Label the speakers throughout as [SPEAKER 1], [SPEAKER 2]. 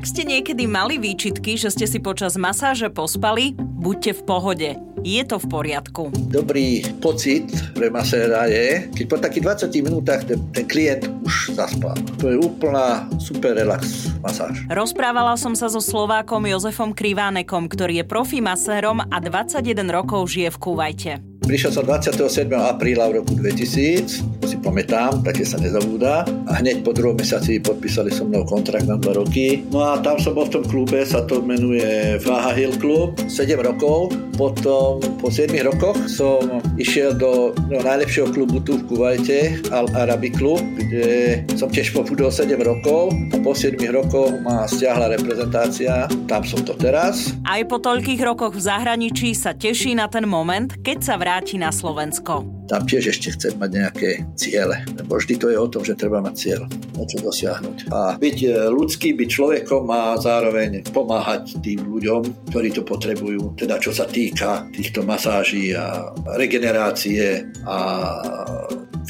[SPEAKER 1] Ak ste niekedy mali výčitky, že ste si počas masáže pospali, buďte v pohode. Je to v poriadku.
[SPEAKER 2] Dobrý pocit pre maséra je, keď po takých 20 minútach ten, ten klient už zaspal. To je úplná super relax masáž.
[SPEAKER 1] Rozprávala som sa so Slovákom Jozefom Krivánekom, ktorý je profi masérom a 21 rokov žije v Kuvajte.
[SPEAKER 2] Prišiel som 27. apríla v roku 2000, to si pamätám, také sa nezabúda. A hneď po druhom mesiaci podpísali so mnou kontrakt na 2 roky. No a tam som bol v tom klube, sa to menuje Faha Hill Club, 7 rokov. Potom po 7 rokoch som išiel do no, najlepšieho klubu tu v Kuvajte, Al Arabi Club, kde som tiež pobudol 7 rokov a po 7 rokoch ma stiahla reprezentácia. Tam som to teraz.
[SPEAKER 1] Aj po toľkých rokoch v zahraničí sa teší na ten moment, keď sa vráti na Slovensko.
[SPEAKER 2] Tam tiež ešte chcem mať nejaké ciele, lebo vždy to je o tom, že treba mať cieľ, niečo dosiahnuť. A byť e, ľudský, byť človekom a zároveň pomáhať tým ľuďom, ktorí to potrebujú, teda čo sa týka týchto masáží a regenerácie a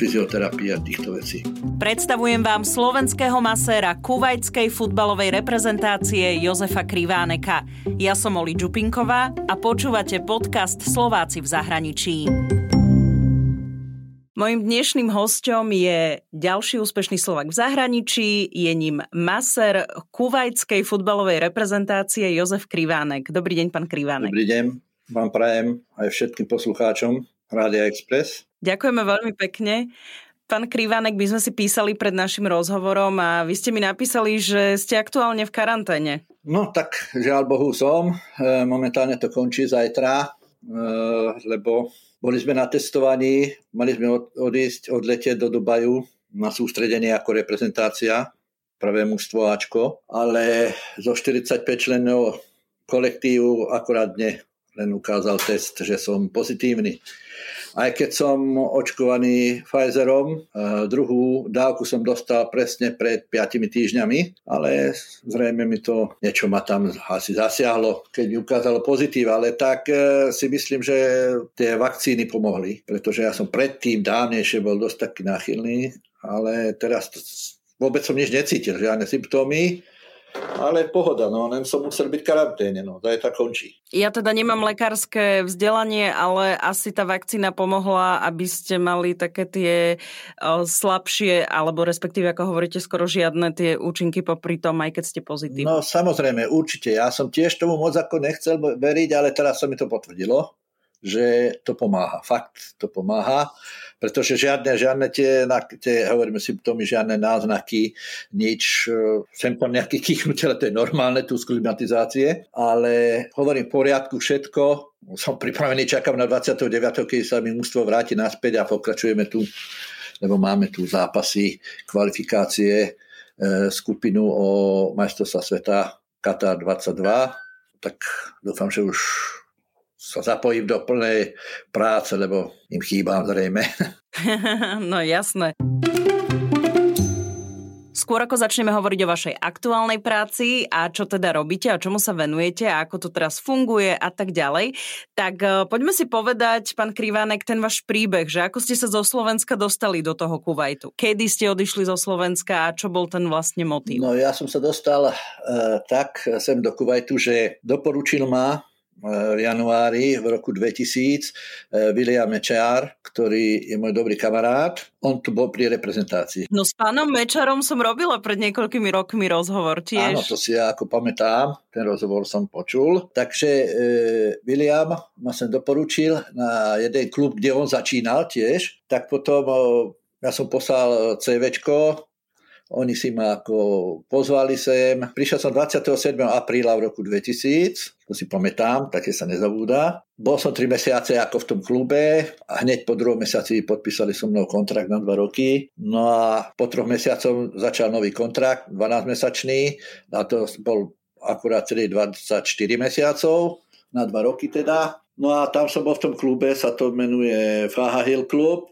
[SPEAKER 2] fyzioterapie a týchto vecí.
[SPEAKER 1] Predstavujem vám slovenského maséra kuvajskej futbalovej reprezentácie Jozefa Kriváneka. Ja som Oli Čupinková a počúvate podcast Slováci v zahraničí. Mojím dnešným hostom je ďalší úspešný Slovak v zahraničí, je ním maser kuvajskej futbalovej reprezentácie Jozef Krivánek. Dobrý deň, pán Krivánek.
[SPEAKER 2] Dobrý deň, vám prajem aj všetkým poslucháčom Rádia Express.
[SPEAKER 1] Ďakujeme veľmi pekne. Pán Krivánek, my sme si písali pred našim rozhovorom a vy ste mi napísali, že ste aktuálne v karanténe.
[SPEAKER 2] No tak, žiaľ Bohu som. E, momentálne to končí zajtra, e, lebo boli sme na testovaní, mali sme odísť, odletieť do Dubaju na sústredenie ako reprezentácia, prvé mužstvo Ačko, ale zo 45 členov kolektívu akorát dne len ukázal test, že som pozitívny. Aj keď som očkovaný Pfizerom, eh, druhú dávku som dostal presne pred 5 týždňami, ale zrejme mi to niečo ma tam asi zasiahlo, keď mi ukázalo pozitív, ale tak eh, si myslím, že tie vakcíny pomohli, pretože ja som predtým dávnejšie bol dosť taký náchylný, ale teraz vôbec som nič necítil, žiadne symptómy ale pohoda, no, len som musel byť karanténe, no, zajtra končí.
[SPEAKER 1] Ja teda nemám lekárske vzdelanie, ale asi tá vakcína pomohla, aby ste mali také tie uh, slabšie, alebo respektíve, ako hovoríte, skoro žiadne tie účinky popri tom, aj keď ste pozitívni.
[SPEAKER 2] No samozrejme, určite. Ja som tiež tomu moc ako nechcel veriť, ale teraz sa mi to potvrdilo že to pomáha. Fakt to pomáha, pretože žiadne, žiadne tie, tie hovoríme symptómy, žiadne náznaky, nič, e, sem tam nejaké kýchnutie, ale to je normálne tu z ale hovorím v poriadku všetko, som pripravený, čakám na 29. keď sa mi mústvo vráti naspäť a pokračujeme tu, lebo máme tu zápasy, kvalifikácie, e, skupinu o majstrovstva sveta Qatar 22, tak dúfam, že už sa zapojím do plnej práce, lebo im chýbam zrejme.
[SPEAKER 1] no jasné. Skôr ako začneme hovoriť o vašej aktuálnej práci a čo teda robíte a čomu sa venujete a ako to teraz funguje a tak ďalej, tak e, poďme si povedať, pán Krivánek, ten váš príbeh, že ako ste sa zo Slovenska dostali do toho Kuwaitu. Kedy ste odišli zo Slovenska a čo bol ten vlastne motív?
[SPEAKER 2] No ja som sa dostal uh, tak sem do Kuwaitu, že doporučil ma v januári v roku 2000 eh, William Mečár, ktorý je môj dobrý kamarát. On tu bol pri reprezentácii.
[SPEAKER 1] No s pánom Mečarom som robila pred niekoľkými rokmi rozhovor tiež.
[SPEAKER 2] Áno, to si ja ako pamätám, ten rozhovor som počul. Takže e, William ma sem doporučil na jeden klub, kde on začínal tiež. Tak potom o, ja som poslal CVčko, oni si ma ako pozvali sem. Prišiel som 27. apríla v roku 2000, to si pamätám, také sa nezabúda. Bol som 3 mesiace ako v tom klube a hneď po druhom mesiaci podpísali so mnou kontrakt na 2 roky. No a po troch mesiacom začal nový kontrakt, 12-mesačný, a to bol akurát celý 24 mesiacov, na 2 roky teda. No a tam som bol v tom klube, sa to menuje Faha Hill Club.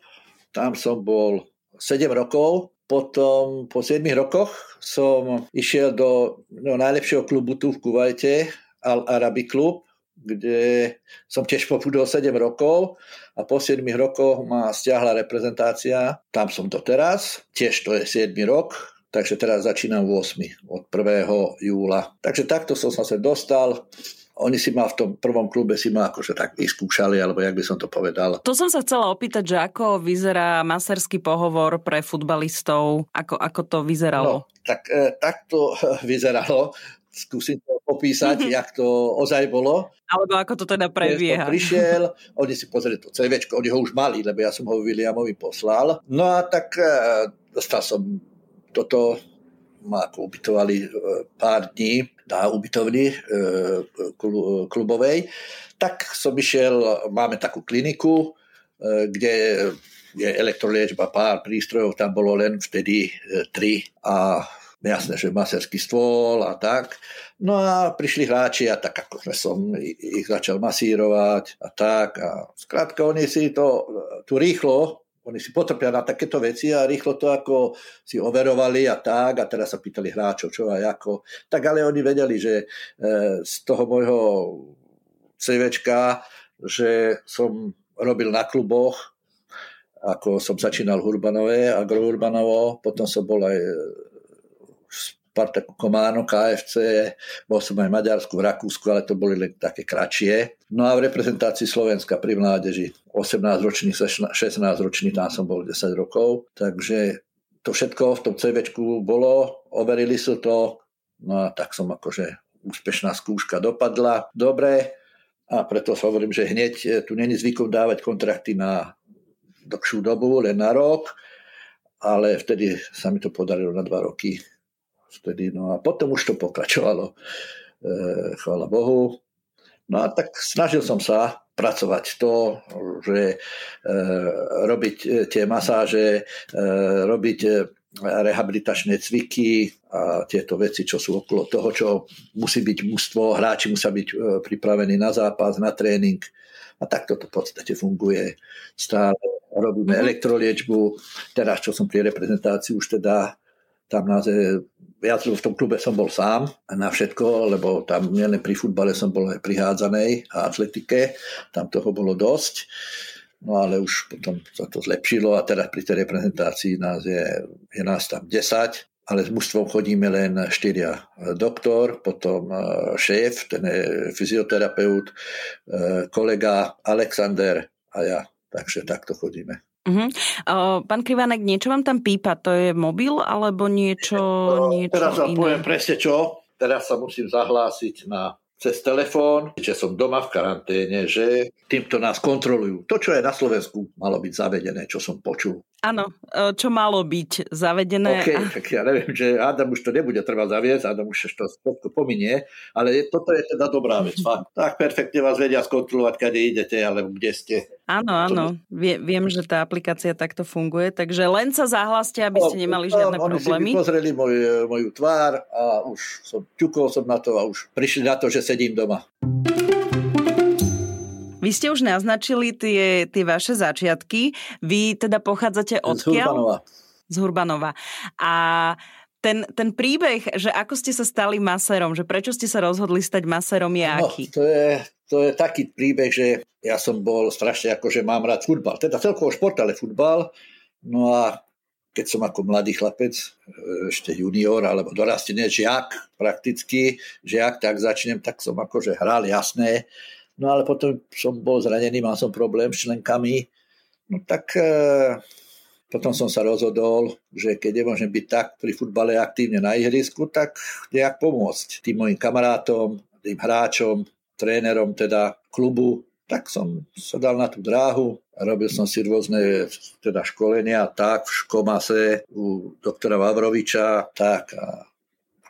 [SPEAKER 2] Tam som bol 7 rokov potom po 7 rokoch som išiel do no, najlepšieho klubu tu v Kuvajte, Al Arabi Club, kde som tiež pobudol 7 rokov a po 7 rokoch ma stiahla reprezentácia. Tam som to teraz, tiež to je 7 rok, takže teraz začínam 8. od 1. júla. Takže takto som sa dostal oni si ma v tom prvom klube si ma akože tak vyskúšali, alebo jak by som to povedal.
[SPEAKER 1] To som sa chcela opýtať, že ako vyzerá maserský pohovor pre futbalistov, ako, ako to vyzeralo?
[SPEAKER 2] No, tak, e, tak to vyzeralo. Skúsim to popísať, mm-hmm. jak to ozaj bolo.
[SPEAKER 1] Alebo ako to teda prebieha.
[SPEAKER 2] Prišiel, oni si pozreli to CV, oni ho už mali, lebo ja som ho Williamovi poslal. No a tak e, dostal som toto ma ubytovali e, pár dní na ubytovni e, klubovej, tak som išiel, máme takú kliniku, e, kde je elektroliečba, pár prístrojov, tam bolo len vtedy tri a jasné, že maserský stôl a tak. No a prišli hráči a tak ako som ich začal masírovať a tak. A skrátka oni si to tu rýchlo oni si potrpia na takéto veci a rýchlo to ako si overovali a tak a teraz sa pýtali hráčov, čo a ako. Tak ale oni vedeli, že e, z toho môjho CVčka, že som robil na kluboch, ako som začínal v Urbanové, Agro Urbanovo, potom som bol aj Spartaku Kománo, KFC, bol som aj v Maďarsku, v Rakúsku, ale to boli len také kratšie. No a v reprezentácii Slovenska pri mládeži 18 ročný, 16 ročný, tam som bol 10 rokov, takže to všetko v tom CVčku bolo, overili sú to, no a tak som akože úspešná skúška dopadla. Dobre, a preto sa hovorím, že hneď e, tu není zvykom dávať kontrakty na dlhšiu dobu, len na rok, ale vtedy sa mi to podarilo na dva roky vtedy. No a potom už to pokračovalo, e, chvála Bohu. No a tak snažil som sa pracovať to, že e, robiť e, tie masáže, e, robiť e, rehabilitačné cviky a tieto veci, čo sú okolo toho, čo musí byť mústvo, hráči musia byť e, pripravení na zápas, na tréning. A takto to v podstate funguje. Stále robíme mm-hmm. elektroliečbu. Teraz, čo som pri reprezentácii, už teda tam je, ja v tom klube som bol sám na všetko, lebo tam nielen pri futbale som bol aj pri hádzanej a atletike, tam toho bolo dosť. No ale už potom sa to zlepšilo a teraz pri tej reprezentácii nás je, je nás tam 10, ale s mužstvom chodíme len štyria. Doktor, potom e, šéf, ten je fyzioterapeut, e, kolega Alexander a ja. Takže takto chodíme.
[SPEAKER 1] Uh-huh. Uh, pán Krivánek, niečo vám tam pípa? To je mobil alebo niečo, no, niečo
[SPEAKER 2] Teraz
[SPEAKER 1] vám
[SPEAKER 2] poviem presne čo. Teraz sa musím zahlásiť na cez telefón, že som doma v karanténe, že týmto nás kontrolujú. To, čo je na Slovensku, malo byť zavedené, čo som počul.
[SPEAKER 1] Áno, e, čo malo byť zavedené.
[SPEAKER 2] OK, tak ja neviem, že Adam už to nebude treba zaviesť, Adam už to všetko pominie, ale toto je teda dobrá vec. Fakt. Tak perfektne vás vedia skontrolovať, kade idete, alebo kde ste.
[SPEAKER 1] Áno, áno, Vie, viem, že tá aplikácia takto funguje, takže len sa zahláste, aby ste no, nemali žiadne no, problémy.
[SPEAKER 2] Oni si pozreli moj, moju tvár a už som ťukol som na to a už prišli na to, že sedím doma.
[SPEAKER 1] Vy ste už naznačili tie, tie vaše začiatky. Vy teda pochádzate od
[SPEAKER 2] Z Hurbanova.
[SPEAKER 1] Z Hurbanova. A ten, ten príbeh, že ako ste sa stali masérom, že prečo ste sa rozhodli stať masérom je no, aký?
[SPEAKER 2] To je, to je taký príbeh, že ja som bol strašne ako, že mám rád futbal. Teda celkovo šport, ale futbal. No a keď som ako mladý chlapec, e, ešte junior, alebo dorastený žiak prakticky, žiak, tak začnem, tak som akože hral jasné, No ale potom som bol zranený, mal som problém s členkami. No tak e, potom som sa rozhodol, že keď nemôžem byť tak pri futbale aktívne na ihrisku, tak nejak pomôcť tým mojim kamarátom, tým hráčom, trénerom teda klubu, tak som sa dal na tú dráhu robil som si rôzne teda školenia tak v Škomase u doktora Vavroviča tak a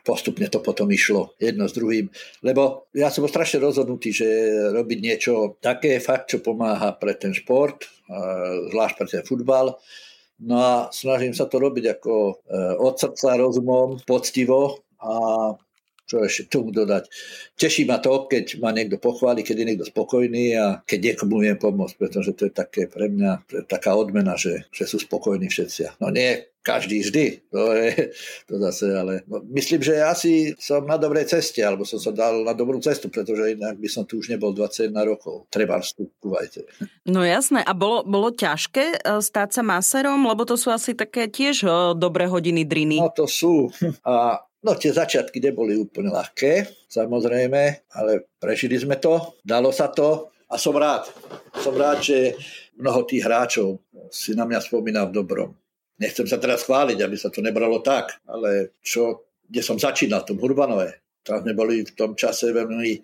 [SPEAKER 2] postupne to potom išlo jedno s druhým. Lebo ja som bol strašne rozhodnutý, že robiť niečo také fakt, čo pomáha pre ten šport, zvlášť pre ten futbal. No a snažím sa to robiť ako e, od srdca, rozumom, poctivo a čo ešte tomu dodať. Teší ma to, keď ma niekto pochváli, keď je niekto spokojný a keď niekomu viem pomôcť, pretože to je také pre mňa to je taká odmena, že, že sú spokojní všetci. No nie každý vždy, to je to zase, ale no, myslím, že asi som na dobrej ceste, alebo som sa dal na dobrú cestu, pretože inak by som tu už nebol 21 rokov. Treba vstup kuvajte.
[SPEAKER 1] No jasné, a bolo, bolo ťažké e, stať sa maserom, lebo to sú asi také tiež e, dobré hodiny driny.
[SPEAKER 2] No to sú. A No tie začiatky neboli úplne ľahké, samozrejme, ale prežili sme to, dalo sa to a som rád. Som rád, že mnoho tých hráčov si na mňa spomína v dobrom. Nechcem sa teraz chváliť, aby sa to nebralo tak, ale čo, kde som začínal, v tom Hurbanové, tam sme boli v tom čase veľmi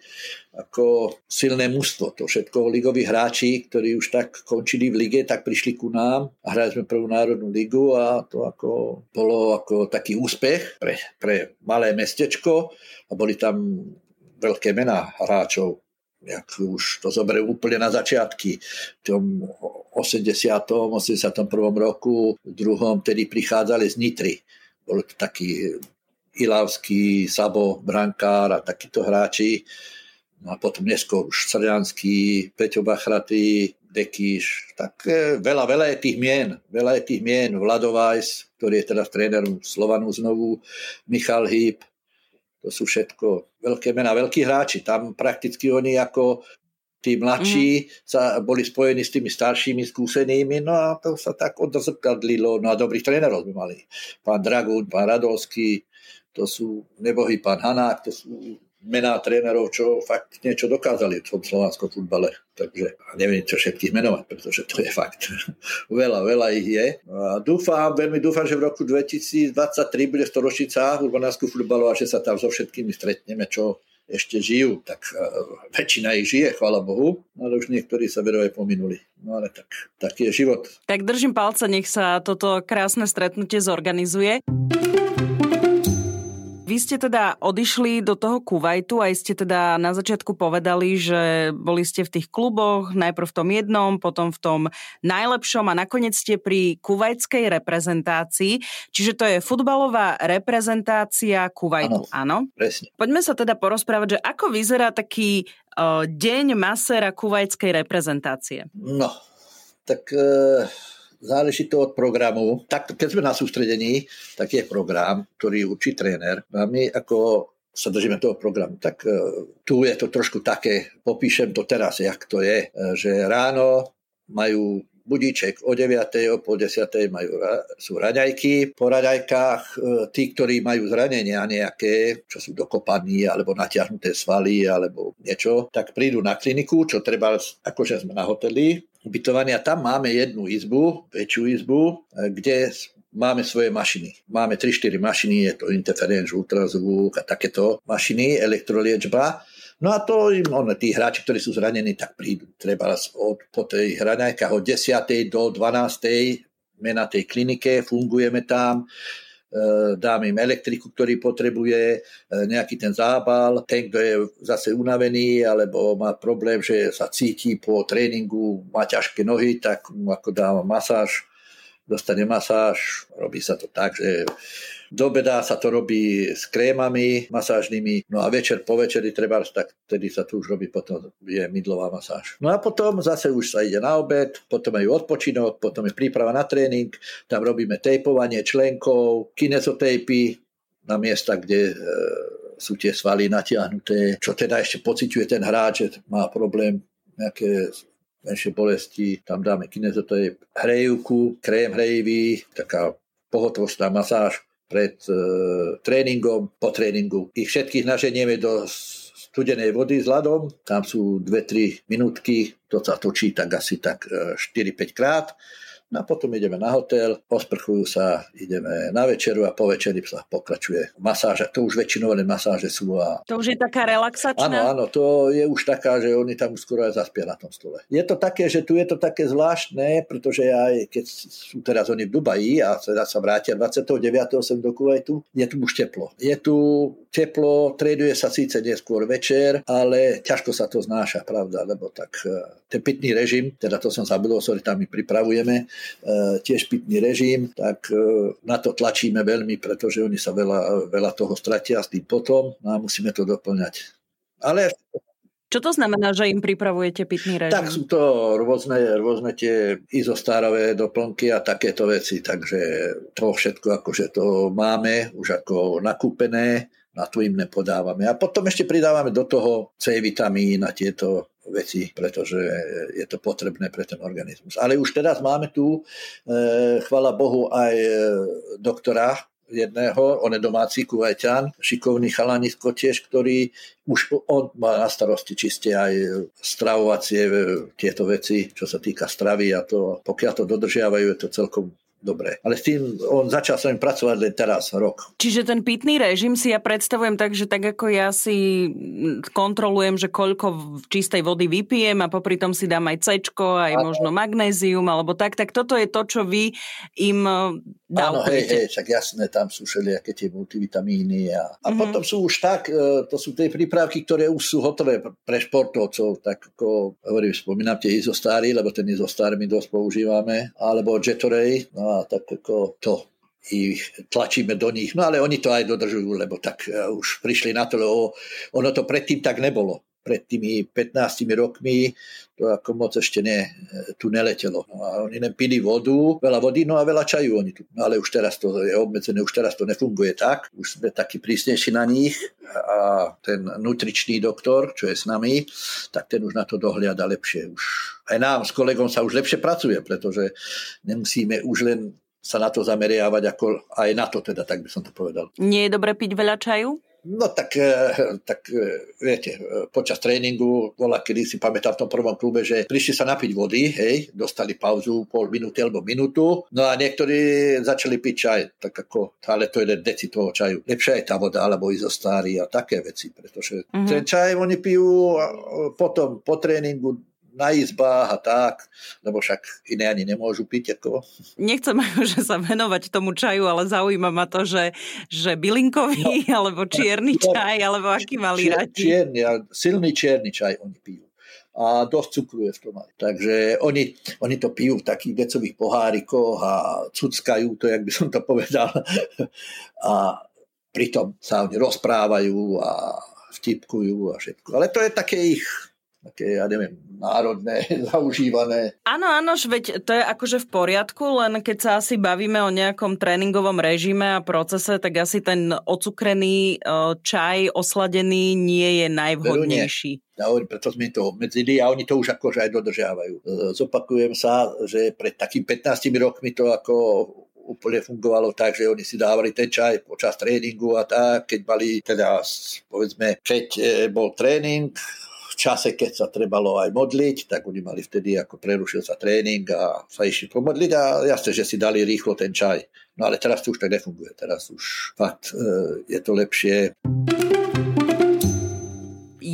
[SPEAKER 2] ako silné mužstvo. To všetko ligoví hráči, ktorí už tak končili v lige, tak prišli ku nám a hrali sme prvú národnú ligu a to ako bolo ako taký úspech pre, pre malé mestečko a boli tam veľké mená hráčov jak už to zoberiem úplne na začiatky, v tom 80. 81. roku, v druhom, tedy prichádzali z Nitry. Bol to taký Ilavský, Sabo, Brankár a takíto hráči. No a potom neskôr už Srďanský, Peťo Bachraty, Dekíš, tak e, veľa, veľa je tých mien, veľa je tých mien, Vladovajs, ktorý je teraz trénerom Slovanu znovu, Michal Hýb, to sú všetko veľké mená, veľkí hráči. Tam prakticky oni ako tí mladší mm-hmm. sa boli spojení s tými staršími, skúsenými, no a to sa tak odzrkadlilo. No a dobrých trénerov sme mali. Pán Dragún, pán Radovský, to sú nebohy pán Hanák, to sú mená trénerov, čo fakt niečo dokázali v tom slovanskom futbale. Takže neviem čo všetkých menovať, pretože to je fakt. veľa, veľa ich je. A dúfam, veľmi dúfam, že v roku 2023 bude storočica urbanársku futbalu a že sa tam so všetkými stretneme, čo ešte žijú, tak uh, väčšina ich žije, chvála Bohu, ale už niektorí sa verovej pominuli. No ale tak, taký je život.
[SPEAKER 1] Tak držím palce, nech sa toto krásne stretnutie zorganizuje. Vy ste teda odišli do toho Kuwaitu a ste teda na začiatku povedali, že boli ste v tých kluboch, najprv v tom jednom, potom v tom najlepšom a nakoniec ste pri kuvajskej reprezentácii. Čiže to je futbalová reprezentácia Kuwaitu, áno?
[SPEAKER 2] Presne.
[SPEAKER 1] Poďme sa teda porozprávať, že ako vyzerá taký uh, deň masera kuvajskej reprezentácie.
[SPEAKER 2] No, tak... Uh záleží to od programu. Tak keď sme na sústredení, tak je program, ktorý učí tréner. A my ako sa držíme toho programu. Tak uh, tu je to trošku také, popíšem to teraz, jak to je, uh, že ráno majú budíček o 9. o pol 10. Majú, sú raňajky. Po raňajkách e, tí, ktorí majú zranenia nejaké, čo sú dokopaní alebo natiahnuté svaly alebo niečo, tak prídu na kliniku, čo treba, akože sme na hoteli, ubytovaní a tam máme jednu izbu, väčšiu izbu, e, kde máme svoje mašiny. Máme 3-4 mašiny, je to interferenč, ultrazvuk a takéto mašiny, elektroliečba No a to im, on, tí hráči, ktorí sú zranení, tak prídu. Treba od, po tej hraňajkách od 10. do 12. sme na tej klinike, fungujeme tam, dám im elektriku, ktorý potrebuje, e, nejaký ten zábal. Ten, kto je zase unavený alebo má problém, že sa cíti po tréningu, má ťažké nohy, tak mu ako dávam masáž, dostane masáž. Robí sa to tak, že do obeda sa to robí s krémami masážnymi, no a večer po večeri treba, tak vtedy sa tu už robí potom je mydlová masáž. No a potom zase už sa ide na obed, potom je odpočinok, potom je príprava na tréning, tam robíme tejpovanie členkov, kinezotejpy na miesta, kde e, sú tie svaly natiahnuté, čo teda ešte pociťuje ten hráč, že má problém nejaké menšie bolesti, tam dáme kinezotejp, hrejúku, krém hrejivý, taká pohotovostná masáž, pred e, tréningom, po tréningu. Ich všetkých naženieme do studenej vody s ľadom, tam sú 2-3 minútky, to sa točí tak asi tak 4-5 e, krát No a potom ideme na hotel, posprchujú sa, ideme na večeru a po večeri sa pokračuje masáže. To už väčšinou len masáže sú. A...
[SPEAKER 1] To už je taká relaxačná?
[SPEAKER 2] Áno, áno, to je už taká, že oni tam už skoro aj zaspia na tom stole. Je to také, že tu je to také zvláštne, pretože aj keď sú teraz oni v Dubaji a teda sa vrátia 29. sem do Kuwaitu, je tu už teplo. Je tu teplo, traduje sa síce neskôr večer, ale ťažko sa to znáša, pravda, lebo tak eh, ten pitný režim, teda to som zabudol, sorry, tam my pripravujeme, tiež pitný režim, tak na to tlačíme veľmi, pretože oni sa veľa, veľa toho stratia s tým potom a musíme to doplňať. Ale
[SPEAKER 1] čo to znamená, že im pripravujete pitný režim?
[SPEAKER 2] Tak sú to rôzne, rôzne tie izostárové doplnky a takéto veci, takže to všetko akože to máme už ako nakúpené, na to im nepodávame. A potom ešte pridávame do toho C vitamín a tieto veci, pretože je to potrebné pre ten organizmus. Ale už teraz máme tu, e, chvala Bohu, aj e, doktora jedného, on je domáci kuvajťan, šikovný chalanisko tiež, ktorý už on má na starosti čiste aj stravovacie e, tieto veci, čo sa týka stravy a to, pokiaľ to dodržiavajú, je to celkom dobre. Ale s tým on začal sa im pracovať len teraz, rok.
[SPEAKER 1] Čiže ten pitný režim si ja predstavujem tak, že tak ako ja si kontrolujem, že koľko čistej vody vypijem a popri tom si dám aj C, aj Áno. možno magnézium alebo tak, tak toto je to, čo vy im
[SPEAKER 2] Áno, hej, hej, však jasné, tam sú všelijaké tie multivitamíny a, a mm-hmm. potom sú už tak, e, to sú tie prípravky, ktoré už sú hotové pre športovcov, tak ako hovorím, spomínam tie izostáry, lebo ten izostári my dosť používame, alebo Jetoray, no a tak ako to ich tlačíme do nich, no ale oni to aj dodržujú, lebo tak uh, už prišli na to, lebo ono to predtým tak nebolo pred tými 15 rokmi to ako moc ešte ne, tu neletelo. No a oni len pili vodu, veľa vody, no a veľa čaju oni tu. No ale už teraz to je obmedzené, už teraz to nefunguje tak, už sme takí prísnejší na nich a ten nutričný doktor, čo je s nami, tak ten už na to dohliada lepšie. Už aj nám s kolegom sa už lepšie pracuje, pretože nemusíme už len sa na to zameriavať, ako aj na to teda, tak by som to povedal.
[SPEAKER 1] Nie je dobre piť veľa čaju?
[SPEAKER 2] No tak, eh, tak eh, viete, eh, počas tréningu, bola kedy si pamätám v tom prvom klube, že prišli sa napiť vody, hej, dostali pauzu pol minúty alebo minútu, no a niektorí začali piť čaj, tak ako, ale to je deci toho čaju. Lepšia je tá voda, alebo izostári a také veci, pretože mm-hmm. ten čaj oni pijú potom po tréningu na izbách a tak, lebo však iné ani nemôžu piť. Ako.
[SPEAKER 1] Nechcem že sa venovať tomu čaju, ale zaujíma ma to, že, že bylinkový, no, alebo čierny čaj, alebo aký mali čier, radi.
[SPEAKER 2] Čierny, silný čierny čaj oni pijú a dosť cukru je v tom aj. Takže oni, oni to pijú v takých decových pohárikoch a cuckajú to, jak by som to povedal. A pritom sa oni rozprávajú a vtipkujú a všetko. Ale to je také ich také, ja neviem, národné, zaužívané.
[SPEAKER 1] Áno, áno, veď to je akože v poriadku, len keď sa asi bavíme o nejakom tréningovom režime a procese, tak asi ten ocukrený e, čaj osladený nie je najvhodnejší.
[SPEAKER 2] Ja hovorím, preto sme to obmedzili a oni to už akože aj dodržiavajú. E, zopakujem sa, že pred takým 15 rokmi to ako úplne fungovalo tak, že oni si dávali ten čaj počas tréningu a tak, keď mali teda, povedzme, keď e, bol tréning, čase, keď sa trebalo aj modliť, tak oni mali vtedy, ako prerušil sa tréning a sa išli pomodliť a jasne, že si dali rýchlo ten čaj. No ale teraz to už tak nefunguje, teraz už fakt e, je to lepšie.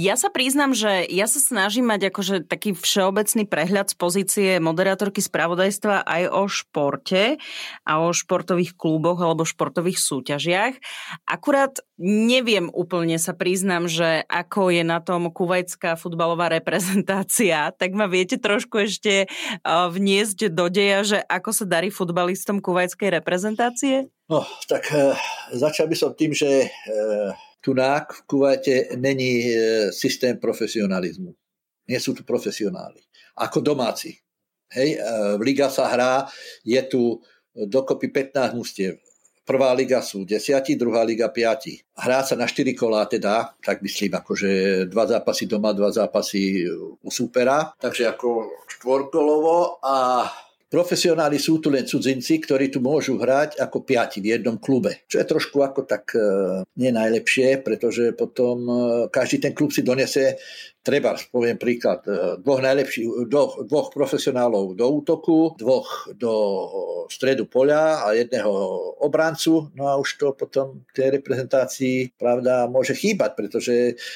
[SPEAKER 1] Ja sa priznam, že ja sa snažím mať akože taký všeobecný prehľad z pozície moderátorky spravodajstva aj o športe a o športových kluboch alebo športových súťažiach. Akurát neviem úplne sa priznam, že ako je na tom kuvajská futbalová reprezentácia, tak ma viete trošku ešte vniesť do deja, že ako sa darí futbalistom kuvajskej reprezentácie?
[SPEAKER 2] No, tak e, začal by som tým, že e, tunák v Kuvajte není e, systém profesionalizmu. Nie sú tu profesionáli. Ako domáci. Hej, e, Liga sa hrá, je tu dokopy 15 mústiev. Prvá liga sú 10, druhá liga 5. Hrá sa na 4 kolá teda, tak myslím, akože dva zápasy doma, dva zápasy u supera. Takže ako štvorkolovo a Profesionáli sú tu len cudzinci, ktorí tu môžu hrať ako piati v jednom klube. Čo je trošku ako tak e, nie najlepšie, pretože potom e, každý ten klub si donese treba, poviem príklad, e, dvoch najlepších, dvoch, dvoch profesionálov do útoku, dvoch do stredu poľa a jedného obrancu, no a už to potom tej reprezentácii, pravda, môže chýbať, pretože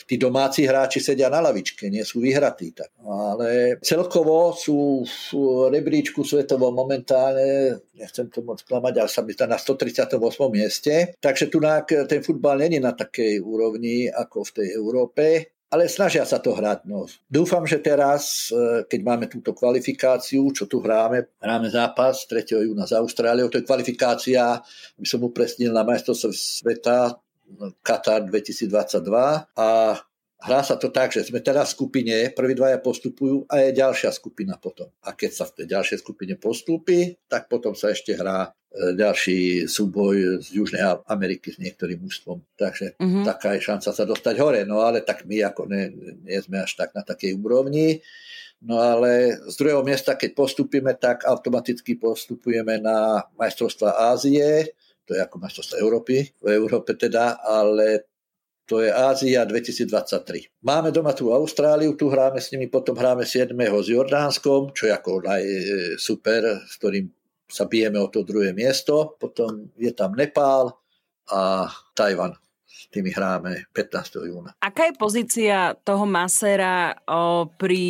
[SPEAKER 2] tí domáci hráči sedia na lavičke, nie sú vyhratí. Tak. Ale celkovo sú v rebríčku svetovo momentálne, nechcem to moc klamať, ale sa by na 138. mieste, takže tu ten futbal není na takej úrovni ako v tej Európe, ale snažia sa to hrať. No. Dúfam, že teraz, e, keď máme túto kvalifikáciu, čo tu hráme, hráme zápas 3. júna s Austráliou, to je kvalifikácia, by som upresnil na majstrovstvo sveta Katar 2022 a Hrá sa to tak, že sme teraz v skupine, prví dvaja postupujú a je ďalšia skupina potom. A keď sa v tej ďalšej skupine postúpi, tak potom sa ešte hrá e, ďalší súboj z Južnej Ameriky s niektorým mužstvom. Takže uh-huh. taká je šanca sa dostať hore. No ale tak my ako ne, nie sme až tak na takej úrovni. No ale z druhého miesta, keď postupíme, tak automaticky postupujeme na majstrovstva Ázie, to je ako majstrovstvo Európy, v Európe teda, ale to je Ázia 2023. Máme doma tú Austráliu, tu hráme s nimi, potom hráme 7. s Jordánskom, čo je ako naj, super, s ktorým sa bijeme o to druhé miesto. Potom je tam Nepál a Tajvan tými hráme 15. júna.
[SPEAKER 1] Aká je pozícia toho masera o, pri,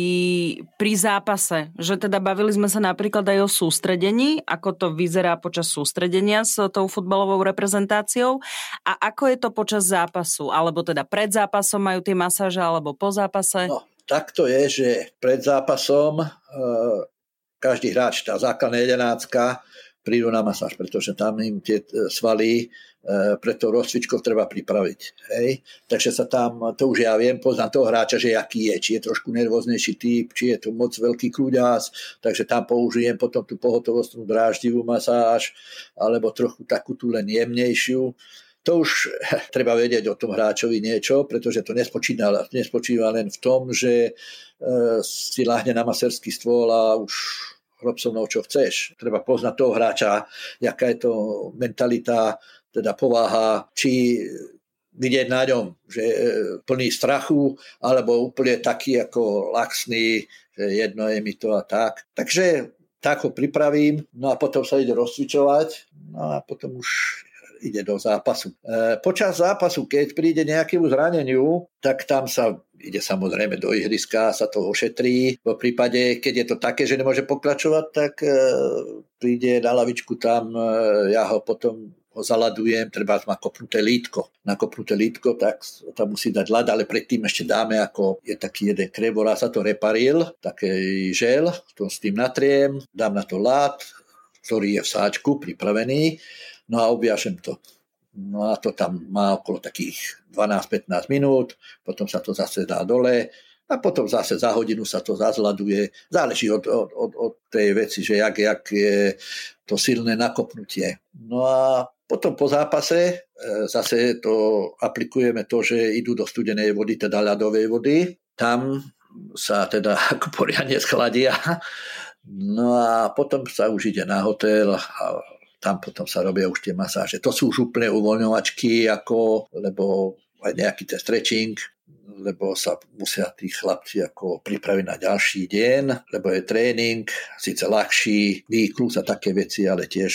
[SPEAKER 1] pri zápase? Že teda bavili sme sa napríklad aj o sústredení, ako to vyzerá počas sústredenia s tou futbalovou reprezentáciou a ako je to počas zápasu? Alebo teda pred zápasom majú tie masáže alebo po zápase?
[SPEAKER 2] No, tak to je, že pred zápasom e, každý hráč, tá základná jedenáctka, prídu na masáž, pretože tam im tie e, svaly e, pre to rozcvičkov treba pripraviť. Hej? Takže sa tam, to už ja viem, poznám toho hráča, že aký je, či je trošku nervóznejší typ, či je to moc veľký kľuďás, takže tam použijem potom tú pohotovostnú dráždivú masáž, alebo trochu takú tú len jemnejšiu. To už treba vedieť o tom hráčovi niečo, pretože to nespočíva, nespočíva len v tom, že e, si láhne na maserský stôl a už rob so mnou, čo chceš. Treba poznať toho hráča, jaká je to mentalita, teda povaha, či vidieť na ňom, že je plný strachu, alebo úplne taký ako laxný, že jedno je mi to a tak. Takže tak ho pripravím, no a potom sa ide rozcvičovať, no a potom už ide do zápasu. E, počas zápasu, keď príde nejakému zraneniu, tak tam sa ide samozrejme do ihriska, sa to ošetrí. V prípade, keď je to také, že nemôže pokračovať, tak e, príde na lavičku tam, e, ja ho potom ho zaladujem, treba má kopnuté lítko. Na kopnuté lítko, tak tam musí dať ľad, ale predtým ešte dáme, ako je taký jeden krem, volá sa to reparil, taký žel, to s tým natriem, dám na to ľad, ktorý je v sáčku pripravený No a obviažem to. No a to tam má okolo takých 12-15 minút, potom sa to zase dá dole a potom zase za hodinu sa to zazladuje. Záleží od, od, od, od tej veci, že jak, jak je to silné nakopnutie. No a potom po zápase e, zase to aplikujeme to, že idú do studenej vody, teda ľadovej vody. Tam sa teda ako poriadne schladia. No a potom sa už ide na hotel a tam potom sa robia už tie masáže. To sú už úplne uvoľňovačky, ako, lebo aj nejaký ten stretching, lebo sa musia tí chlapci ako pripraviť na ďalší deň, lebo je tréning, síce ľahší, výklus a také veci, ale tiež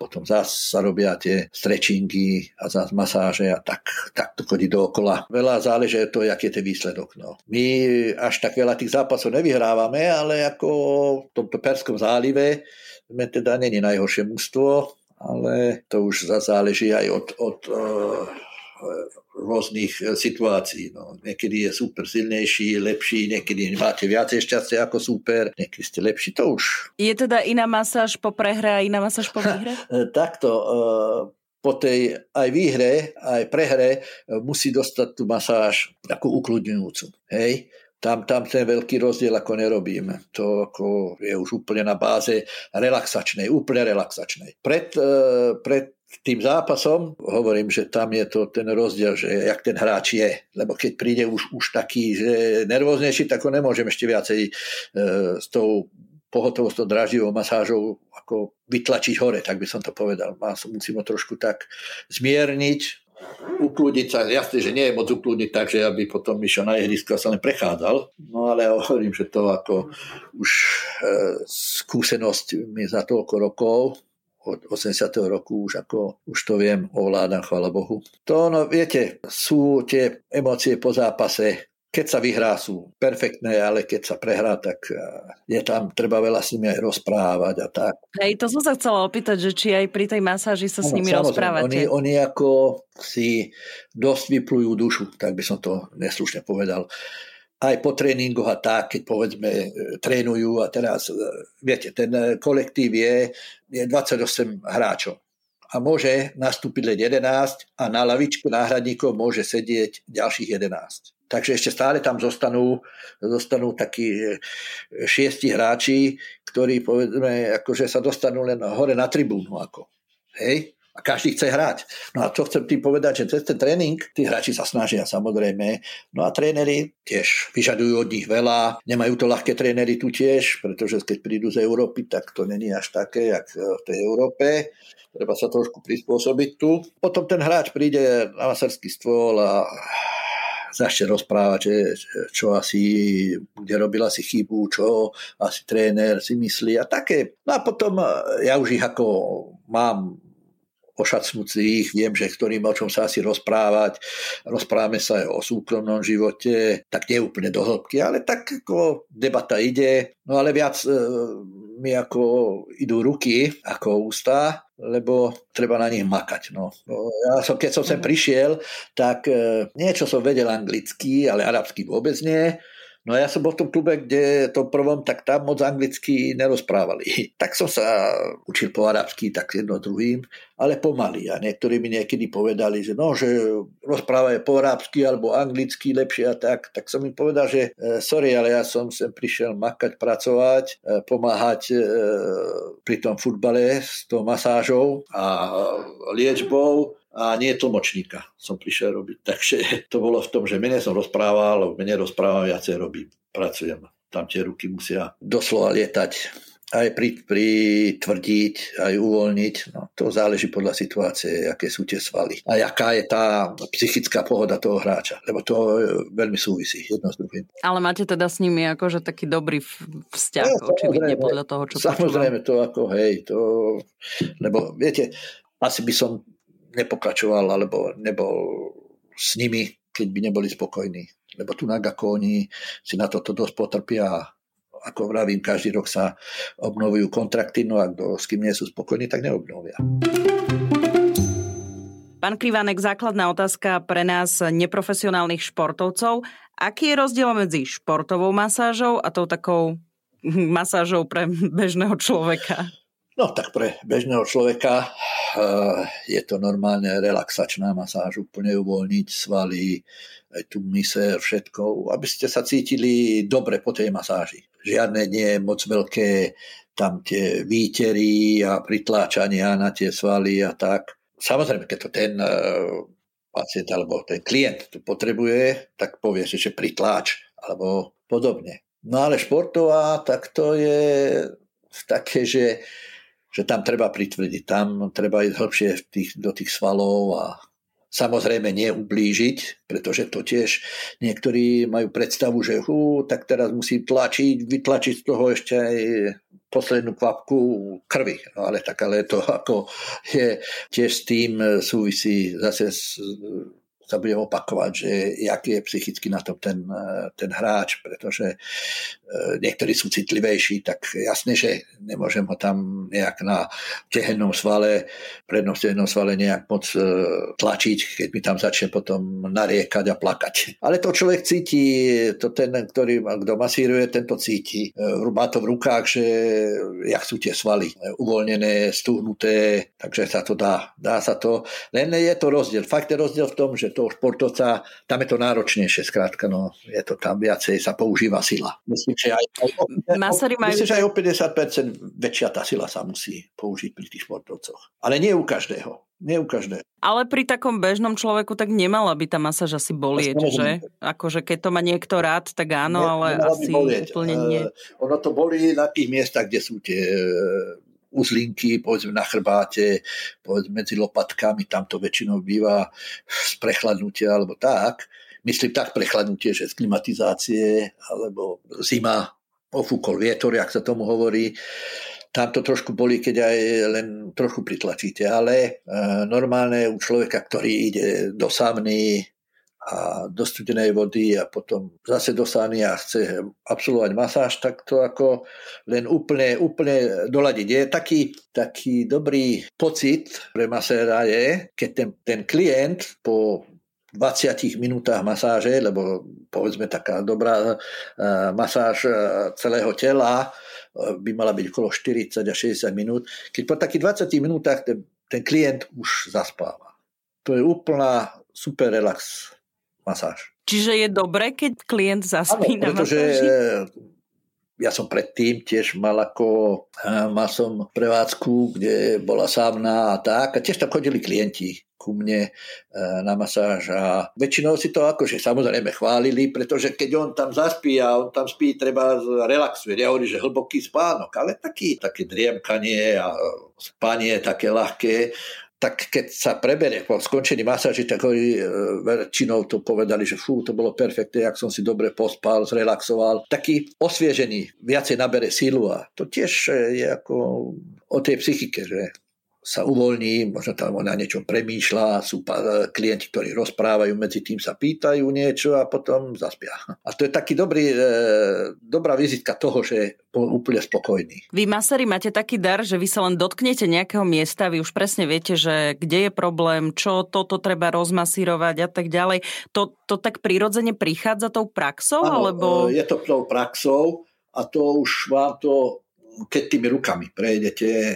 [SPEAKER 2] potom zás sa robia tie stretchingy a zás masáže a tak, tak to chodí dookola. Veľa záleží to, aký je ten výsledok. No. My až tak veľa tých zápasov nevyhrávame, ale ako v tomto Perskom zálive sme teda není najhoršie mužstvo, ale to už záleží aj od, od uh, rôznych eh, situácií. No. Niekedy je super silnejší, lepší, niekedy máte viacej šťastia ako super, niekedy ste lepší, to už.
[SPEAKER 1] Je teda iná masáž po prehre a iná masáž po výhre?
[SPEAKER 2] Takto, uh, po tej aj výhre, aj prehre musí dostať tú masáž ako ukludňujúcu. Hej? tam, tam ten veľký rozdiel ako nerobíme. To ako je už úplne na báze relaxačnej, úplne relaxačnej. Pred, e, pred tým zápasom hovorím, že tam je to ten rozdiel, že jak ten hráč je. Lebo keď príde už, už taký že nervóznejší, tak ho nemôžem ešte viacej e, s tou pohotovosťou draživou masážou ako vytlačiť hore, tak by som to povedal. Musím ho trošku tak zmierniť, ukludniť sa, jasne, že nie je moc ukludniť tak, že aby potom išiel na ihrisko a sa len prechádzal. No ale ja hovorím, že to ako už e, skúsenosť mi za toľko rokov, od 80. roku už ako už to viem, ovládam, chvála Bohu. To, no viete, sú tie emócie po zápase, keď sa vyhrá, sú perfektné, ale keď sa prehrá, tak e, je tam, treba veľa s nimi aj rozprávať a tak.
[SPEAKER 1] Hej, to som sa chcela opýtať, že či aj pri tej masáži sa no, s nimi rozprávate.
[SPEAKER 2] Oni, oni ako si dosť vyplujú dušu, tak by som to neslušne povedal. Aj po tréningoch a tak, keď povedzme e, trénujú a teraz, e, viete, ten kolektív je, je 28 hráčov a môže nastúpiť len 11 a na lavičke náhradníkov môže sedieť ďalších 11. Takže ešte stále tam zostanú, zostanú takí e, šiesti hráči, ktorí povedzme, akože sa dostanú len hore na tribúnu. Ako. Hej? A každý chce hrať. No a čo chcem tým povedať, že cez ten tréning tí hráči sa snažia samozrejme. No a tréneri tiež vyžadujú od nich veľa. Nemajú to ľahké tréneri tu tiež, pretože keď prídu z Európy, tak to není až také, jak v tej Európe. Treba sa trošku prispôsobiť tu. Potom ten hráč príde na maserský stôl a začne rozprávať, že, čo asi, kde robil asi chybu, čo asi tréner si myslí a také. No a potom eh, ja už ich ako mám ošacnúcich, viem, že ktorým o čom sa asi rozprávať. Rozprávame sa aj o súkromnom živote, tak nie úplne do hĺbky, ale tak ako debata ide. No ale viac e, mi ako idú ruky ako ústa, lebo treba na nich makať. No. no ja som, keď som sem mhm. prišiel, tak e, niečo som vedel anglicky, ale arabsky vôbec nie. No ja som bol v tom klube, kde to prvom, tak tam moc anglicky nerozprávali. Tak som sa učil po arabsky, tak jedno druhým, ale pomaly. A niektorí mi niekedy povedali, že no, že rozprávajú po arabsky alebo anglicky lepšie a tak. Tak som im povedal, že e, sorry, ale ja som sem prišiel makať, pracovať, e, pomáhať e, pri tom futbale s tou masážou a liečbou a nie tlmočníka som prišiel robiť. Takže to bolo v tom, že menej som rozprával, menej rozprávam, viacej robím, pracujem. Tam tie ruky musia doslova lietať aj pritvrdiť, aj uvoľniť. No, to záleží podľa situácie, aké sú tie svaly. A jaká je tá psychická pohoda toho hráča. Lebo to veľmi súvisí jedno s druhým.
[SPEAKER 1] Ale máte teda s nimi akože taký dobrý vzťah, no, očividne podľa toho, čo
[SPEAKER 2] Samozrejme počúvam. to ako, hej, to, lebo viete, asi by som nepokračoval alebo nebol s nimi, keď by neboli spokojní. Lebo tu ako oni si na toto dosť potrpia ako vravím, každý rok sa obnovujú kontrakty, no a kto s kým nie sú spokojní, tak neobnovia.
[SPEAKER 1] Pán Krivánek, základná otázka pre nás neprofesionálnych športovcov. Aký je rozdiel medzi športovou masážou a tou takou masážou pre bežného človeka?
[SPEAKER 2] No tak pre bežného človeka uh, je to normálne relaxačná masáž, úplne uvoľniť svaly, aj tu myser, všetko, aby ste sa cítili dobre po tej masáži. Žiadne nie je moc veľké tam tie výtery a pritláčania na tie svaly a tak. Samozrejme, keď to ten uh, pacient alebo ten klient to potrebuje, tak povie si, že pritláč alebo podobne. No ale športová, tak to je také, že že tam treba pritvrdiť, tam treba ísť hlbšie tých, do tých svalov a samozrejme neublížiť, pretože to tiež niektorí majú predstavu, že hú, tak teraz musím tlačiť, vytlačiť z toho ešte aj poslednú kvapku krvi. No ale tak, ale to ako je tiež s tým súvisí zase s sa budem opakovať, že aký je psychicky na tom ten, ten hráč, pretože e, niektorí sú citlivejší, tak jasne, že nemôžem ho tam nejak na tehennom svale, prednom tehennom svale nejak moc e, tlačiť, keď mi tam začne potom nariekať a plakať. Ale to človek cíti, to ten, ktorý, kto masíruje, tento cíti. E, má to v rukách, že jak sú tie svaly uvoľnené, stuhnuté, takže sa to dá. Dá sa to. Len je to rozdiel. Fakt je rozdiel v tom, že to toho športovca, tam je to náročnejšie, skrátka, no, je to tam viacej, sa používa sila. Myslím, že aj, aj, aj, majú... myslím, že aj o 50% väčšia tá sila sa musí použiť pri tých športovcoch. Ale nie u každého. Nie u každého.
[SPEAKER 1] Ale pri takom bežnom človeku tak nemala by tá masáž asi bolieť, že? Akože keď to má niekto rád, tak áno, ne, ale asi úplne nie.
[SPEAKER 2] Uh, ono to bolí na tých miestach, kde sú tie uzlinky, povedzme na chrbáte, povedzme medzi lopatkami, tam to väčšinou býva z prechladnutia alebo tak. Myslím tak prechladnutie, že z klimatizácie alebo zima, ofúkol vietor, jak sa tomu hovorí. Tam to trošku boli, keď aj len trochu pritlačíte, ale e, normálne u človeka, ktorý ide do a do studenej vody a potom zase do sány a chce absolvovať masáž, tak to ako len úplne, úplne doladiť. Je taký, taký dobrý pocit pre maséra je, keď ten, ten klient po 20 minútach masáže, lebo povedzme taká dobrá uh, masáž uh, celého tela uh, by mala byť okolo 40 až 60 minút. Keď po takých 20 minútach ten, ten klient už zaspáva. To je úplná super relax masáž.
[SPEAKER 1] Čiže je dobre, keď klient zaspí ano, na pretože masáži?
[SPEAKER 2] ja som predtým tiež mal ako, mal som prevádzku, kde bola sávna a tak. A tiež tam chodili klienti ku mne na masáž a väčšinou si to akože samozrejme chválili, pretože keď on tam zaspí a on tam spí, treba relaxuje. Ja hovorím, že hlboký spánok, ale taký, také driemkanie a spanie také ľahké tak keď sa preberie po skončení masáži, tak hojí, e, väčšinou to povedali, že fú, to bolo perfektné, ak som si dobre pospal, zrelaxoval. Taký osviežený, viacej nabere sílu a to tiež e, je ako o tej psychike, že sa uvoľní, možno tam na niečo premýšľa, sú klienti, ktorí rozprávajú, medzi tým sa pýtajú niečo a potom zaspia. A to je taký dobrý, e, dobrá vizitka toho, že bol úplne spokojný.
[SPEAKER 1] Vy, masery, máte taký dar, že vy sa len dotknete nejakého miesta, vy už presne viete, že kde je problém, čo toto treba rozmasírovať a tak ďalej. To, to tak prirodzene prichádza tou praxou? Ano, alebo...
[SPEAKER 2] E, je to tou praxou a to už vám to keď tými rukami prejdete e,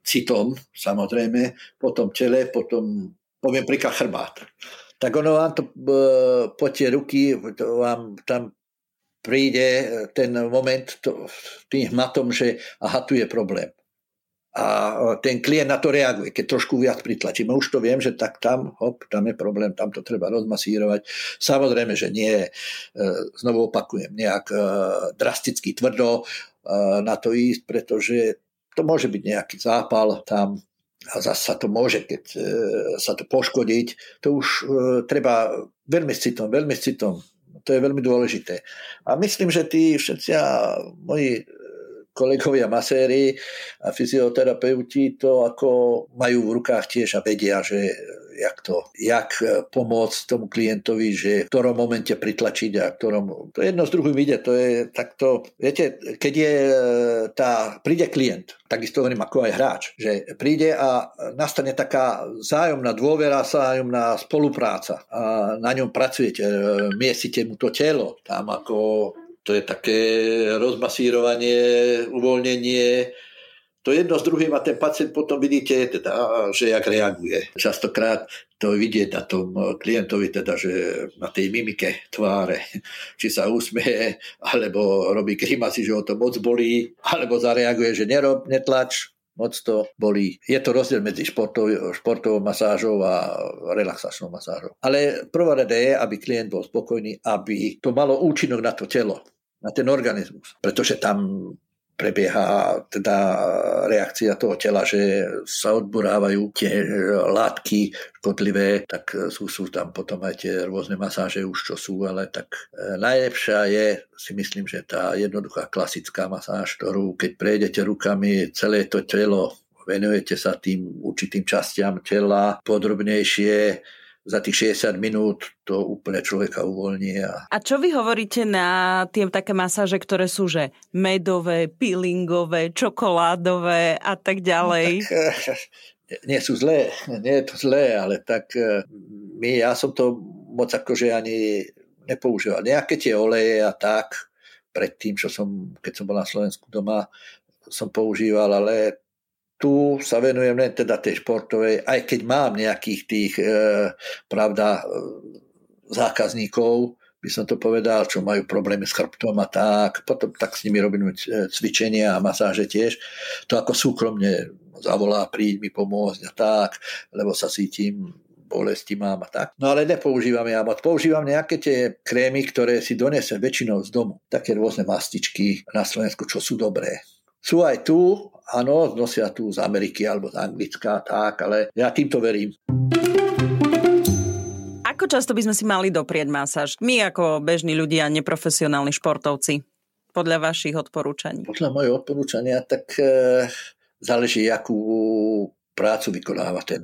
[SPEAKER 2] citom, samozrejme, potom tele, potom, poviem príklad, chrbát. Tak ono vám to e, po tie ruky, to vám tam príde e, ten moment to, tým hmatom, že aha, tu je problém. A ten klient na to reaguje, keď trošku viac pritlačíme. Už to viem, že tak tam, hop, tam je problém, tam to treba rozmasírovať. Samozrejme, že nie, znovu opakujem, nejak drasticky tvrdo, na to ísť, pretože to môže byť nejaký zápal tam a zase sa to môže, keď e, sa to poškodiť, to už e, treba veľmi s citom, veľmi s citom. To je veľmi dôležité. A myslím, že tí všetci moji e, kolegovia maséri a fyzioterapeuti to ako majú v rukách tiež a vedia, že jak, to, jak e, pomôcť tomu klientovi, že v ktorom momente pritlačiť a ktorom... To jedno s druhým ide, to je takto... Viete, keď je e, tá... príde klient, takisto hovorím ako aj hráč, že príde a nastane taká zájomná dôvera, zájomná spolupráca a na ňom pracujete, e, miestite mu to telo, tam ako to je také rozmasírovanie, uvoľnenie, to jedno s druhým a ten pacient potom vidíte, teda, že jak reaguje. Častokrát to vidieť na tom klientovi, teda, že na tej mimike tváre, či sa usmeje, alebo robí grimasy, že ho to moc bolí, alebo zareaguje, že nerob, netlač, moc to bolí. Je to rozdiel medzi športovou, športovou masážou a relaxačnou masážou. Ale prvá rada je, aby klient bol spokojný, aby to malo účinok na to telo, na ten organizmus. Pretože tam prebieha teda reakcia toho tela, že sa odborávajú tie látky škodlivé, tak sú, sú tam potom aj tie rôzne masáže už čo sú, ale tak e, najlepšia je, si myslím, že tá jednoduchá klasická masáž, ktorú keď prejdete rukami celé to telo venujete sa tým určitým častiam tela podrobnejšie, za tých 60 minút to úplne človeka uvoľní. A...
[SPEAKER 1] a čo vy hovoríte na tie také masáže, ktoré sú že medové, peelingové, čokoládové a tak ďalej? No, tak,
[SPEAKER 2] nie sú zlé, nie je to zlé, ale tak eh, my, ja som to moc akože ani nepoužíval. Nejaké tie oleje a tak, predtým, čo som, keď som bol na Slovensku doma, som používal, ale tu sa venujem len teda tej športovej, aj keď mám nejakých tých, e, pravda, e, zákazníkov, by som to povedal, čo majú problémy s chrbtom a tak, potom tak s nimi robím e, cvičenia a masáže tiež. To ako súkromne zavolá, príď mi pomôcť a tak, lebo sa cítim bolesti mám a tak. No ale nepoužívam ja moc. Používam nejaké tie krémy, ktoré si donesem väčšinou z domu. Také rôzne mastičky na Slovensku, čo sú dobré. Sú aj tu, áno, nosia tu z Ameriky alebo z Anglicka, tak, ale ja týmto verím.
[SPEAKER 1] Ako často by sme si mali doprieť masáž? My ako bežní ľudia, neprofesionálni športovci, podľa vašich odporúčaní?
[SPEAKER 2] Podľa mojich odporúčania, tak e, záleží, akú prácu vykonáva ten...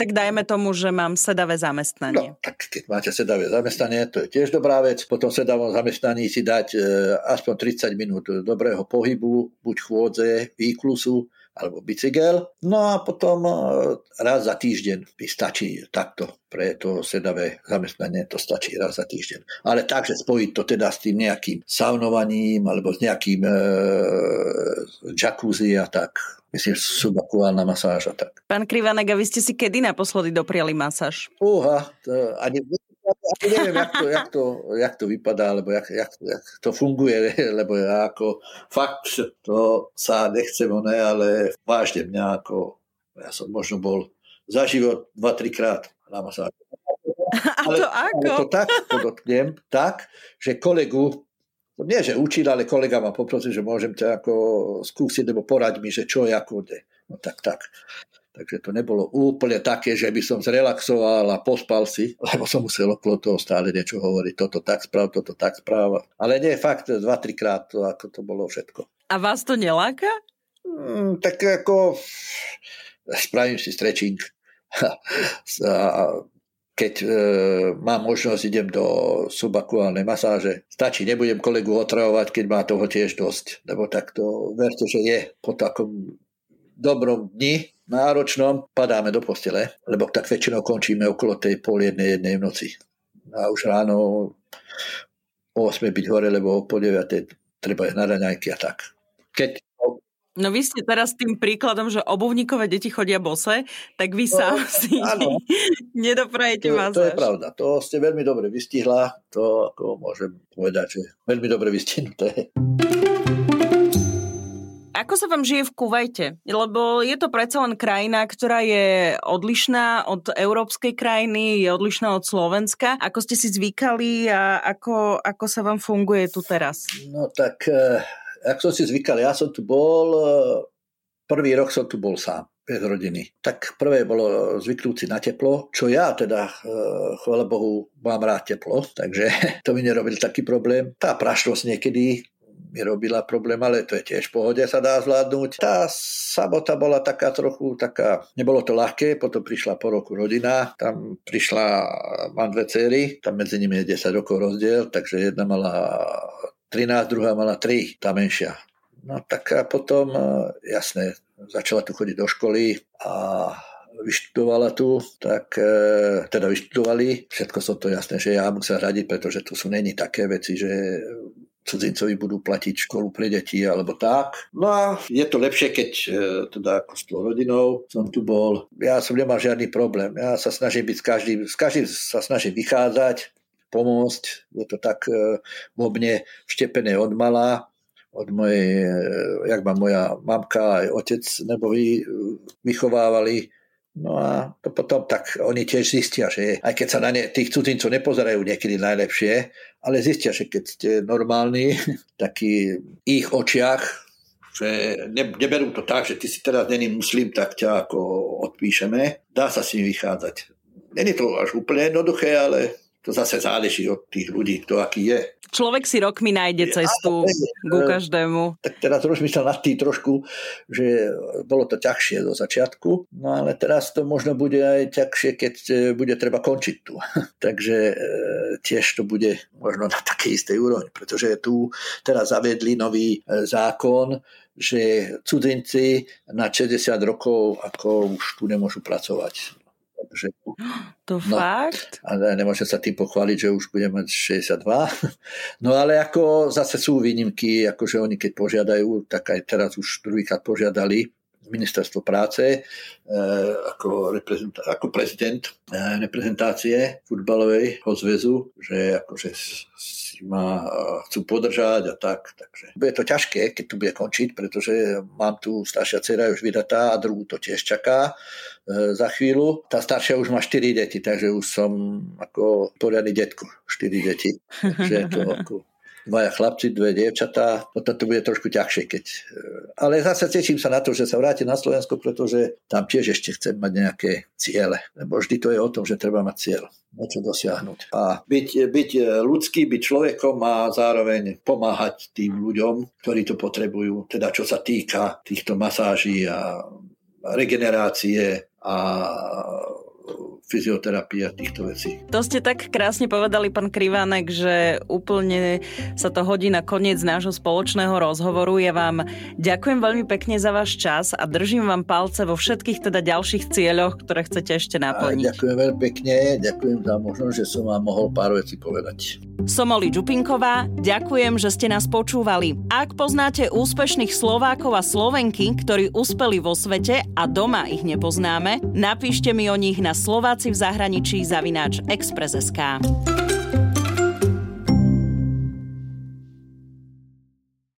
[SPEAKER 1] Tak dajme tomu, že mám sedavé zamestnanie.
[SPEAKER 2] No, tak keď máte sedavé zamestnanie, to je tiež dobrá vec. Potom sedavom zamestnaní si dať e, aspoň 30 minút dobrého pohybu, buď chôdze, výklusu, alebo bicykel. No a potom e, raz za týždeň by stačí takto pre to sedavé zamestnanie, to stačí raz za týždeň. Ale takže spojiť to teda s tým nejakým saunovaním alebo s nejakým e, jacuzzi a tak. Myslím, subakuálna masáž a tak.
[SPEAKER 1] Pán Krivanek, a vy ste si kedy naposledy dopriali masáž?
[SPEAKER 2] Uha, to ani ja neviem, jak to, jak to, jak to vypadá, alebo jak, jak, jak to funguje, lebo ja ako fakt to sa nechcem, ne, ale vážne mňa ako, ja som možno bol za život 2-3 krát na masáži.
[SPEAKER 1] A to ako?
[SPEAKER 2] Ale to tak podotknem, tak, že kolegu, nie že učil, ale kolega ma poprosil, že môžem ťa ako skúsiť, nebo poraď mi, že čo, ako de. No tak, tak. Takže to nebolo úplne také, že by som zrelaxoval a pospal si, lebo som musel okolo toho stále niečo hovoriť. Toto tak správ, toto tak správa. Ale nie, fakt, dva, tri krát to, ako to bolo všetko.
[SPEAKER 1] A vás to neláka?
[SPEAKER 2] Mm, tak ako spravím si stretching. keď e, mám možnosť, idem do subakuálnej masáže. Stačí, nebudem kolegu otravovať, keď má toho tiež dosť. Lebo takto, verte, že je po takom dobrom dni, náročnom, padáme do postele, lebo tak väčšinou končíme okolo tej pol jednej, jednej v noci. A už ráno o 8 byť hore, lebo o pol 9 treba ísť na raňajky a tak. Keď
[SPEAKER 1] No vy ste teraz tým príkladom, že obuvníkové deti chodia bose, tak vy no, sám si áno. nedoprajete
[SPEAKER 2] to, To je pravda, to ste veľmi dobre vystihla, to ako môžem povedať, že veľmi dobre vystihnuté.
[SPEAKER 1] Ako sa vám žije v Kuvajte? Lebo je to predsa len krajina, ktorá je odlišná od európskej krajiny, je odlišná od Slovenska. Ako ste si zvykali a ako, ako sa vám funguje tu teraz?
[SPEAKER 2] No tak, eh, ako som si zvykal, ja som tu bol, eh, prvý rok som tu bol sám bez rodiny. Tak prvé bolo zvyknúci na teplo, čo ja teda, eh, chvála Bohu, mám rád teplo, takže to mi nerobil taký problém. Tá prašnosť niekedy mi robila problém, ale to je tiež v pohode, sa dá zvládnuť. Tá samota bola taká trochu taká, nebolo to ľahké, potom prišla po roku rodina, tam prišla, mám dve cery, tam medzi nimi je 10 rokov rozdiel, takže jedna mala 13, druhá mala 3, tá menšia. No tak a potom, jasné, začala tu chodiť do školy a vyštudovala tu, tak e, teda vyštudovali. Všetko som to jasné, že ja musím radiť, pretože tu sú není také veci, že cudzincovi budú platiť školu pre deti alebo tak. No a je to lepšie, keď e, teda ako s tou rodinou som tu bol. Ja som nemal žiadny problém. Ja sa snažím byť s každým, s každým sa snažím vychádzať, pomôcť. Je to tak e, vo mne vštepené od mala od mojej, e, jak ma moja mamka aj otec nebo vy, vychovávali No a to potom tak oni tiež zistia, že aj keď sa na ne, tých cudzincov nepozerajú niekedy najlepšie, ale zistia, že keď ste normálni, taký ich očiach, že ne, neberú to tak, že ty si teraz není muslim, tak ťa ako odpíšeme. Dá sa s ním vychádzať. Není to až úplne jednoduché, ale to zase záleží od tých ľudí, kto aký je.
[SPEAKER 1] Človek si rokmi nájde cestu ja, ku každému.
[SPEAKER 2] Tak teraz rozmýšľam nad tým trošku, že bolo to ťažšie do začiatku, no ale teraz to možno bude aj ťažšie, keď e, bude treba končiť tu. Takže e, tiež to bude možno na takej istej úrovni, pretože tu teraz zavedli nový e, zákon, že cudzinci na 60 rokov ako už tu nemôžu pracovať
[SPEAKER 1] že, to no, fakt?
[SPEAKER 2] A nemôžem sa tým pochváliť, že už budem mať 62. No ale ako zase sú výnimky, akože oni keď požiadajú, tak aj teraz už druhýkrát požiadali ministerstvo práce e, ako, ako prezident e, reprezentácie futbalovej zväzu, že akože ma chcú podržať a tak. Takže bude to ťažké, keď tu bude končiť, pretože mám tu staršia dcera už vydatá a druhú to tiež čaká e, za chvíľu. Tá staršia už má 4 deti, takže už som ako poriadny detko, 4 deti. Takže to ako dvaja chlapci, dve dievčatá, potom to bude trošku ťažšie. Keď... E, ale zase teším sa na to, že sa vrátim na Slovensko, pretože tam tiež ešte chcem mať nejaké ciele. Lebo vždy to je o tom, že treba mať cieľ, niečo dosiahnuť. A byť, byť ľudský, byť človekom a zároveň pomáhať tým ľuďom, ktorí to potrebujú, teda čo sa týka týchto masáží a regenerácie a fyzioterapie a týchto vecí.
[SPEAKER 1] To ste tak krásne povedali, pán Krivánek, že úplne sa to hodí na koniec nášho spoločného rozhovoru. Ja vám ďakujem veľmi pekne za váš čas a držím vám palce vo všetkých teda ďalších cieľoch, ktoré chcete ešte naplniť.
[SPEAKER 2] A ďakujem veľmi pekne, ďakujem za možnosť, že som vám mohol pár vecí povedať.
[SPEAKER 1] Som Oli Čupinková, ďakujem, že ste nás počúvali. Ak poznáte úspešných Slovákov a Slovenky, ktorí uspeli vo svete a doma ich nepoznáme, napíšte mi o nich na Slováci v zahraničí zavináč Express.sk.